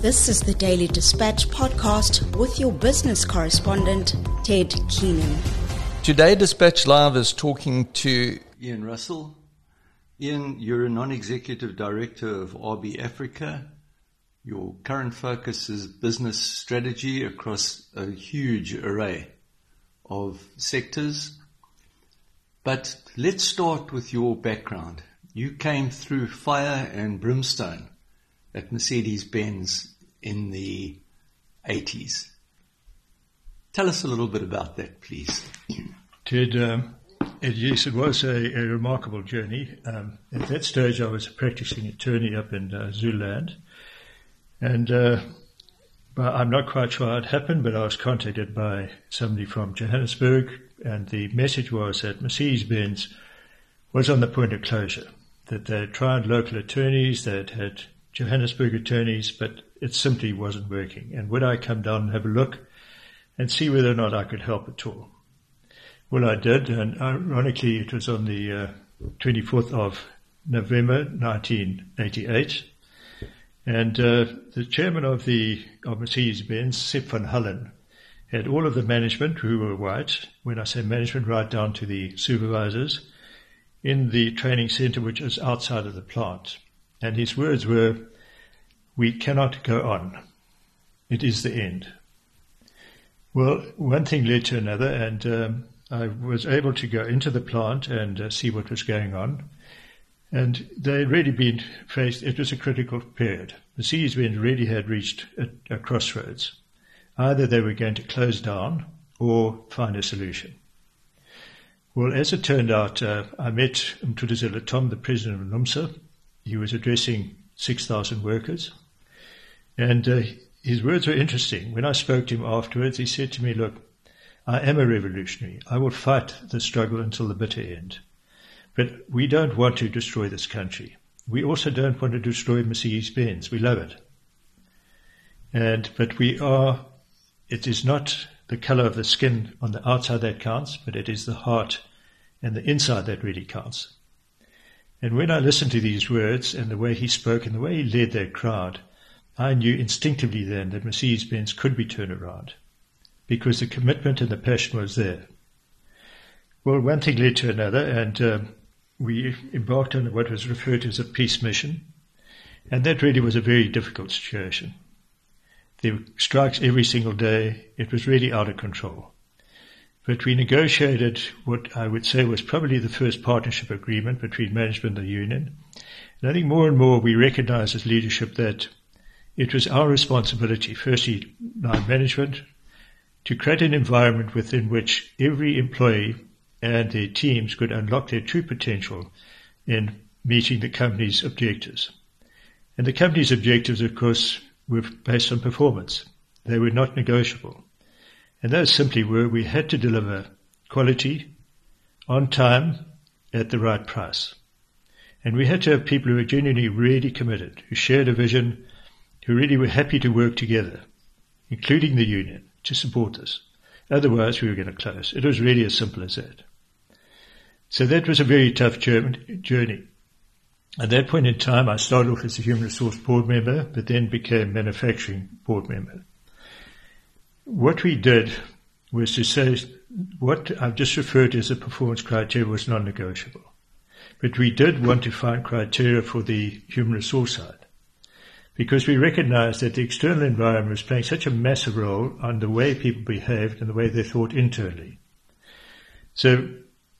This is the Daily Dispatch podcast with your business correspondent, Ted Keenan. Today, Dispatch Live is talking to Ian Russell. Ian, you're a non executive director of RB Africa. Your current focus is business strategy across a huge array of sectors. But let's start with your background. You came through fire and brimstone at Mercedes Benz in the 80s. Tell us a little bit about that, please. Ted, um, it, yes, it was a, a remarkable journey. Um, at that stage, I was a practicing attorney up in uh, Zululand. And uh, I'm not quite sure how it happened, but I was contacted by somebody from Johannesburg, and the message was that Mercedes Benz was on the point of closure, that they had tried local attorneys, that had Johannesburg attorneys, but it simply wasn't working. And would I come down and have a look and see whether or not I could help at all? Well, I did, and ironically, it was on the uh, 24th of November 1988. And uh, the chairman of the of Mercedes-Benz, Sepp van Hullen, had all of the management who were white, when I say management, right down to the supervisors, in the training center, which is outside of the plant. And his words were, We cannot go on. It is the end. Well, one thing led to another, and um, I was able to go into the plant and uh, see what was going on. And they had really been faced, it was a critical period. The seas really had reached a, a crossroads. Either they were going to close down or find a solution. Well, as it turned out, uh, I met Mthuthuzeli Tom, the president of NUMSA, he was addressing 6,000 workers. And uh, his words were interesting. When I spoke to him afterwards, he said to me, Look, I am a revolutionary. I will fight the struggle until the bitter end. But we don't want to destroy this country. We also don't want to destroy Mercedes Benz. We love it. And, but we are, it is not the color of the skin on the outside that counts, but it is the heart and the inside that really counts. And when I listened to these words and the way he spoke and the way he led that crowd, I knew instinctively then that Mercedes-Benz could be turned around because the commitment and the passion was there. Well, one thing led to another, and um, we embarked on what was referred to as a peace mission, and that really was a very difficult situation. There were strikes every single day. It was really out of control. But we negotiated what I would say was probably the first partnership agreement between management and the union. And I think more and more we recognize as leadership that it was our responsibility, firstly, line management, to create an environment within which every employee and their teams could unlock their true potential in meeting the company's objectives. And the company's objectives, of course, were based on performance. They were not negotiable. And those simply were we had to deliver quality on time at the right price. And we had to have people who were genuinely really committed, who shared a vision, who really were happy to work together, including the union, to support us. Otherwise, we were going to close. It was really as simple as that. So that was a very tough journey. At that point in time, I started off as a human resource board member, but then became manufacturing board member. What we did was to say what I've just referred to as a performance criteria was non-negotiable. But we did want to find criteria for the human resource side because we recognized that the external environment was playing such a massive role on the way people behaved and the way they thought internally. So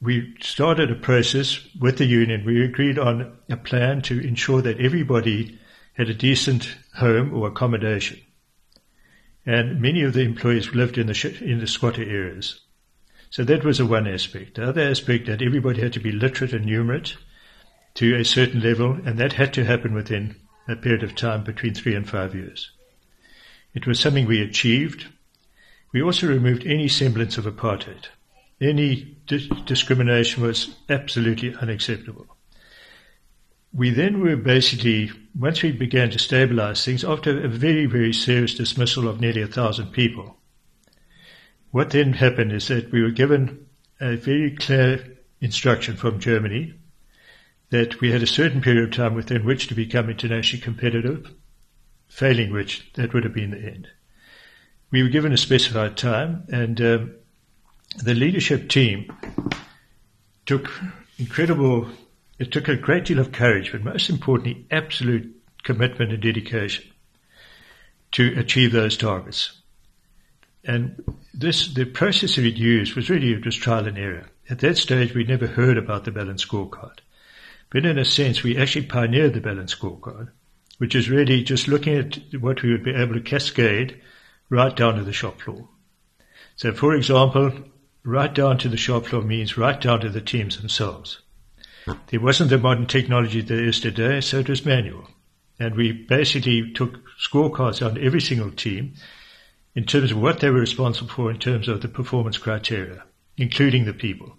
we started a process with the union. We agreed on a plan to ensure that everybody had a decent home or accommodation and many of the employees lived in the in the squatter areas. So that was a one aspect. The other aspect that everybody had to be literate and numerate to a certain level, and that had to happen within a period of time between three and five years. It was something we achieved. We also removed any semblance of apartheid. Any di- discrimination was absolutely unacceptable we then were basically, once we began to stabilize things, after a very, very serious dismissal of nearly a thousand people, what then happened is that we were given a very clear instruction from Germany that we had a certain period of time within which to become internationally competitive. failing which that would have been the end. We were given a specified time, and um, the leadership team took incredible, it took a great deal of courage, but most importantly, absolute commitment and dedication to achieve those targets. And this, the process that it used was really just trial and error. At that stage, we never heard about the balanced scorecard. But in a sense, we actually pioneered the balanced scorecard, which is really just looking at what we would be able to cascade right down to the shop floor. So, for example, right down to the shop floor means right down to the teams themselves. There wasn't the modern technology there is today, so it was manual. And we basically took scorecards on every single team in terms of what they were responsible for in terms of the performance criteria, including the people.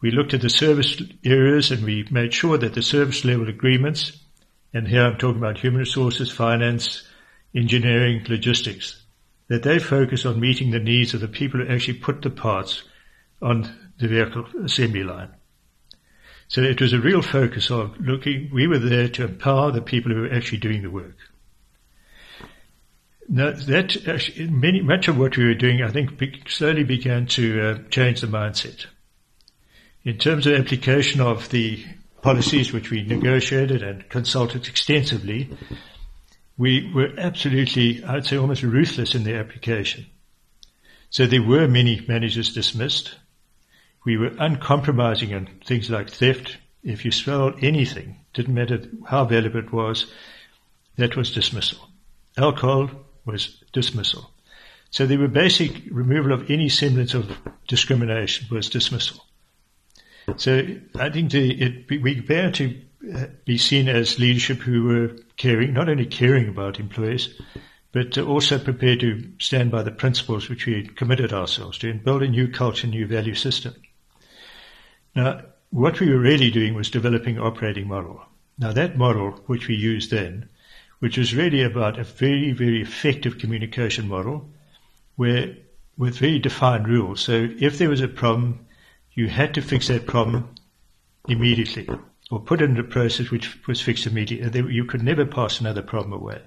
We looked at the service areas and we made sure that the service level agreements, and here I'm talking about human resources, finance, engineering, logistics, that they focus on meeting the needs of the people who actually put the parts on the vehicle assembly line. So it was a real focus of looking, we were there to empower the people who were actually doing the work. Now that actually, many, much of what we were doing, I think, slowly began to uh, change the mindset. In terms of application of the policies which we negotiated and consulted extensively, we were absolutely, I'd say almost ruthless in the application. So there were many managers dismissed. We were uncompromising on things like theft. If you stole anything, didn't matter how valuable it was, that was dismissal. Alcohol was dismissal. So there were basic removal of any semblance of discrimination was dismissal. So I think the, it, we bear to uh, be seen as leadership who were caring, not only caring about employees, but also prepared to stand by the principles which we committed ourselves to and build a new culture, new value system. Now, what we were really doing was developing operating model. Now, that model, which we used then, which was really about a very, very effective communication model, where with very defined rules. So, if there was a problem, you had to fix that problem immediately or put it into a process which was fixed immediately. You could never pass another problem away.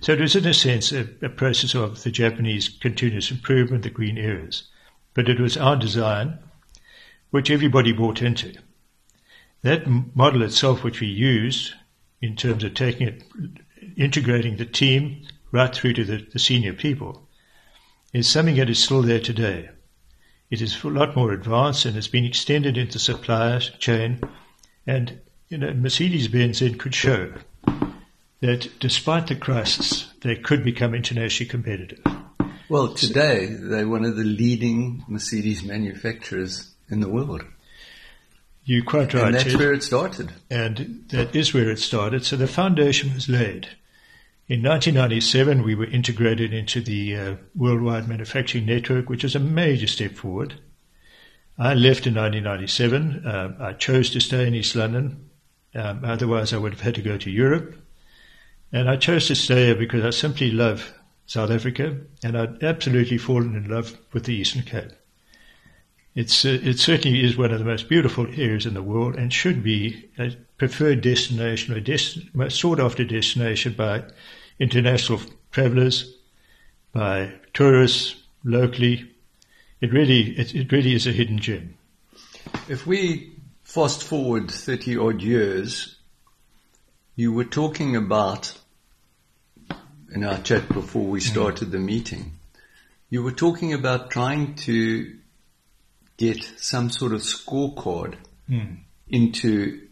So it was, in a sense, a, a process of the Japanese continuous improvement, the green areas. But it was our design, which everybody bought into. That model itself, which we used in terms of taking it, integrating the team right through to the, the senior people, is something that is still there today. It is a lot more advanced and has been extended into supply chain and you know, Mercedes-Benz then could show that despite the crisis, they could become internationally competitive. Well, today they're one of the leading Mercedes manufacturers in the world. You're quite right. And that's where it started. And that is where it started. So the foundation was laid. In 1997, we were integrated into the uh, worldwide manufacturing network, which was a major step forward. I left in 1997. Uh, I chose to stay in East London. Um, otherwise, I would have had to go to Europe. And I chose to stay here because I simply love South Africa and I'd absolutely fallen in love with the Eastern Cape. It's, uh, it certainly is one of the most beautiful areas in the world and should be a preferred destination or dest- sought after destination by international travelers, by tourists locally, it really, it, it really is a hidden gem. If we fast forward 30 odd years, you were talking about, in our chat before we mm. started the meeting, you were talking about trying to get some sort of scorecard mm. into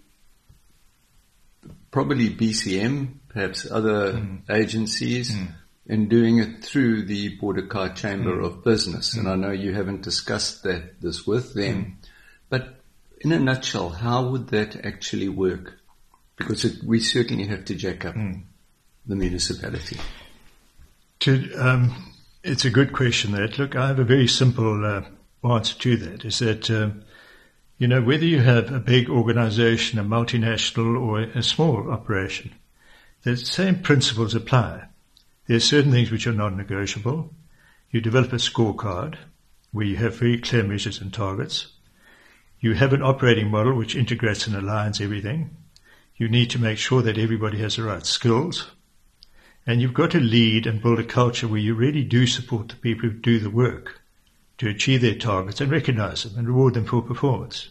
probably BCM, perhaps other mm. agencies, mm and doing it through the Border Kei Chamber mm. of Business. Mm. And I know you haven't discussed that this with them, mm. but in a nutshell, how would that actually work? Because it, we certainly have to jack up mm. the municipality. To, um, it's a good question. That look, I have a very simple uh, answer to that. Is that um, you know whether you have a big organization, a multinational, or a small operation, the same principles apply. There are certain things which are non-negotiable. You develop a scorecard where you have very clear measures and targets. You have an operating model which integrates and aligns everything. You need to make sure that everybody has the right skills. And you've got to lead and build a culture where you really do support the people who do the work to achieve their targets and recognize them and reward them for performance.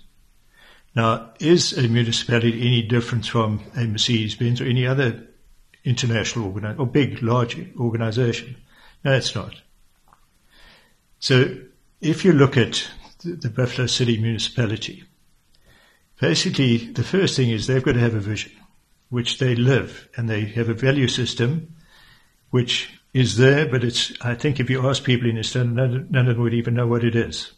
Now, is a municipality any different from a Mercedes-Benz or any other international organization or big, large organization? No, it's not. So if you look at the Buffalo City municipality, basically the first thing is they've got to have a vision, which they live, and they have a value system which is there, but it's, I think if you ask people in Estonia, none, none of them would even know what it is.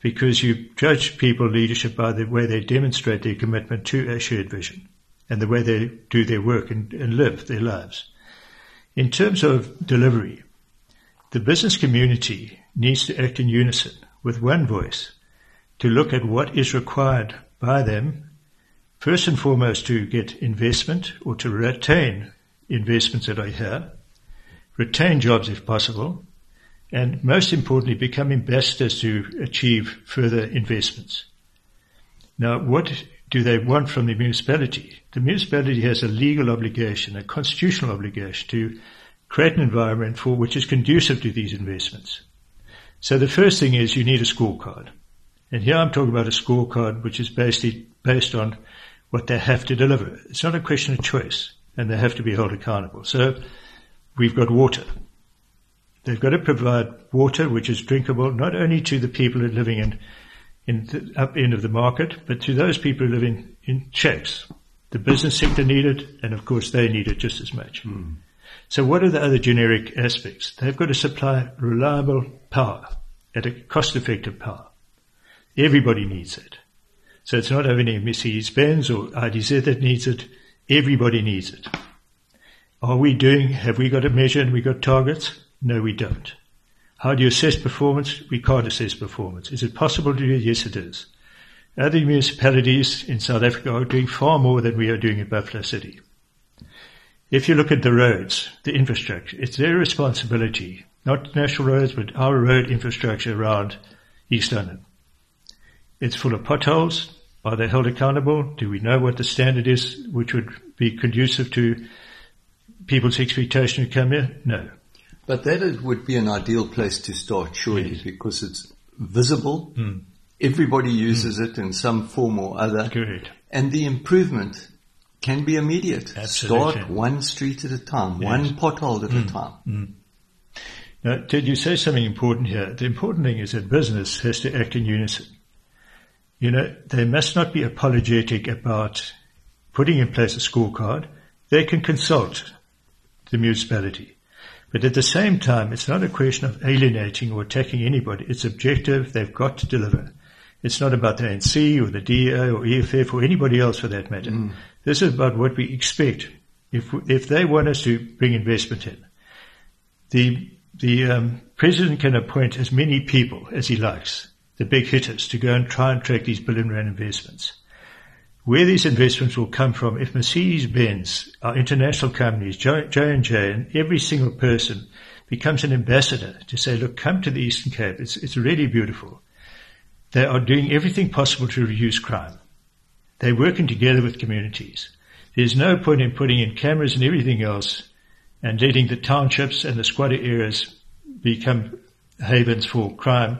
Because you judge people leadership by the way they demonstrate their commitment to a shared vision and the way they do their work and, and live their lives. In terms of delivery, the business community needs to act in unison with one voice to look at what is required by them, first and foremost to get investment or to retain investments that are here, retain jobs if possible, and most importantly, become ambassadors to achieve further investments. Now, what do they want from the municipality? The municipality has a legal obligation, a constitutional obligation to create an environment for which is conducive to these investments. So the first thing is you need a scorecard. And here I'm talking about a scorecard which is basically based on what they have to deliver. It's not a question of choice and they have to be held accountable. So we've got water. They've got to provide water which is drinkable not only to the people who are living in, in the up end of the market, but to those people who live in, in shacks. The business sector need it, and of course they need it just as much. Mm. So what are the other generic aspects? They've got to supply reliable power at a cost-effective power. Everybody needs it. So it's not only Mercedes-Benz or IDZ that needs it. Everybody needs it. Are we doing, have we got a measure and we got targets? No, we don't. How do you assess performance? We can't assess performance. Is it possible to do it? Yes, it is. Other municipalities in South Africa are doing far more than we are doing in Buffalo City. If you look at the roads, the infrastructure, it's their responsibility, not national roads, but our road infrastructure around East London. It's full of potholes. Are they held accountable? Do we know what the standard is which would be conducive to people's expectation to come here? No. But that is, would be an ideal place to start, surely, yes. because it's visible. Mm. Everybody uses mm. it in some form or other. Correct. And the improvement can be immediate. Absolutely. Start one street at a time, yes. one pothole at mm. a time. Mm. Now, did you say something important here? The important thing is that business has to act in unison. You know, they must not be apologetic about putting in place a scorecard. They can consult the municipality. But at the same time, it's not a question of alienating or attacking anybody. It's objective. They've got to deliver. It's not about the ANC or the DA or EFF or anybody else for that matter. Mm. This is about what we expect. If, if they want us to bring investment in, the, the um, president can appoint as many people as he likes the big hitters to go and try and track these billion rand investments. Where these investments will come from, if Mercedes-Benz, our international companies, J&J, and every single person becomes an ambassador to say, look, come to the Eastern Cape. It's, it's really beautiful. They are doing everything possible to reduce crime. They're working together with communities. There's no point in putting in cameras and everything else and letting the townships and the squatter areas become havens for crime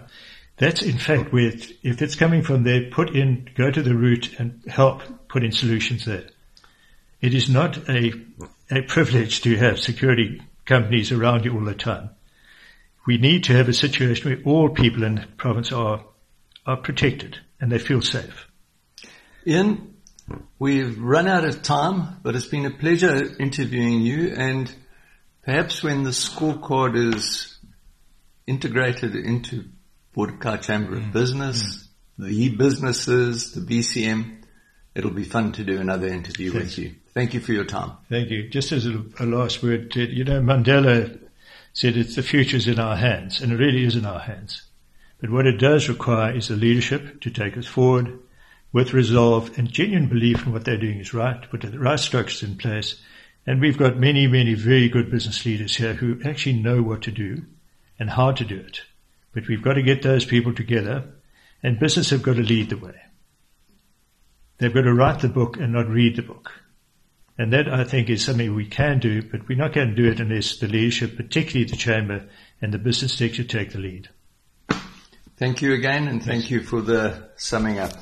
that's in fact where, if it's coming from there, put in, go to the root and help put in solutions there. It is not a, a privilege to have security companies around you all the time. We need to have a situation where all people in the province are, are protected and they feel safe. Ian, we've run out of time, but it's been a pleasure interviewing you and perhaps when the scorecard is integrated into Kei Chamber of mm. Business, mm. the businesses, the BCM. It'll be fun to do another interview Thanks. with you. Thank you for your time. Thank you. Just as a, a last word, you know, Mandela said it's the future's in our hands, and it really is in our hands. But what it does require is the leadership to take us forward with resolve and genuine belief in what they're doing is right, put the right structures in place. And we've got many, many very good business leaders here who actually know what to do and how to do it. But we've got to get those people together and business have got to lead the way. They've got to write the book and not read the book. And that I think is something we can do, but we're not going to do it unless the leadership, particularly the chamber and the business sector take the lead. Thank you again and thank you for the summing up.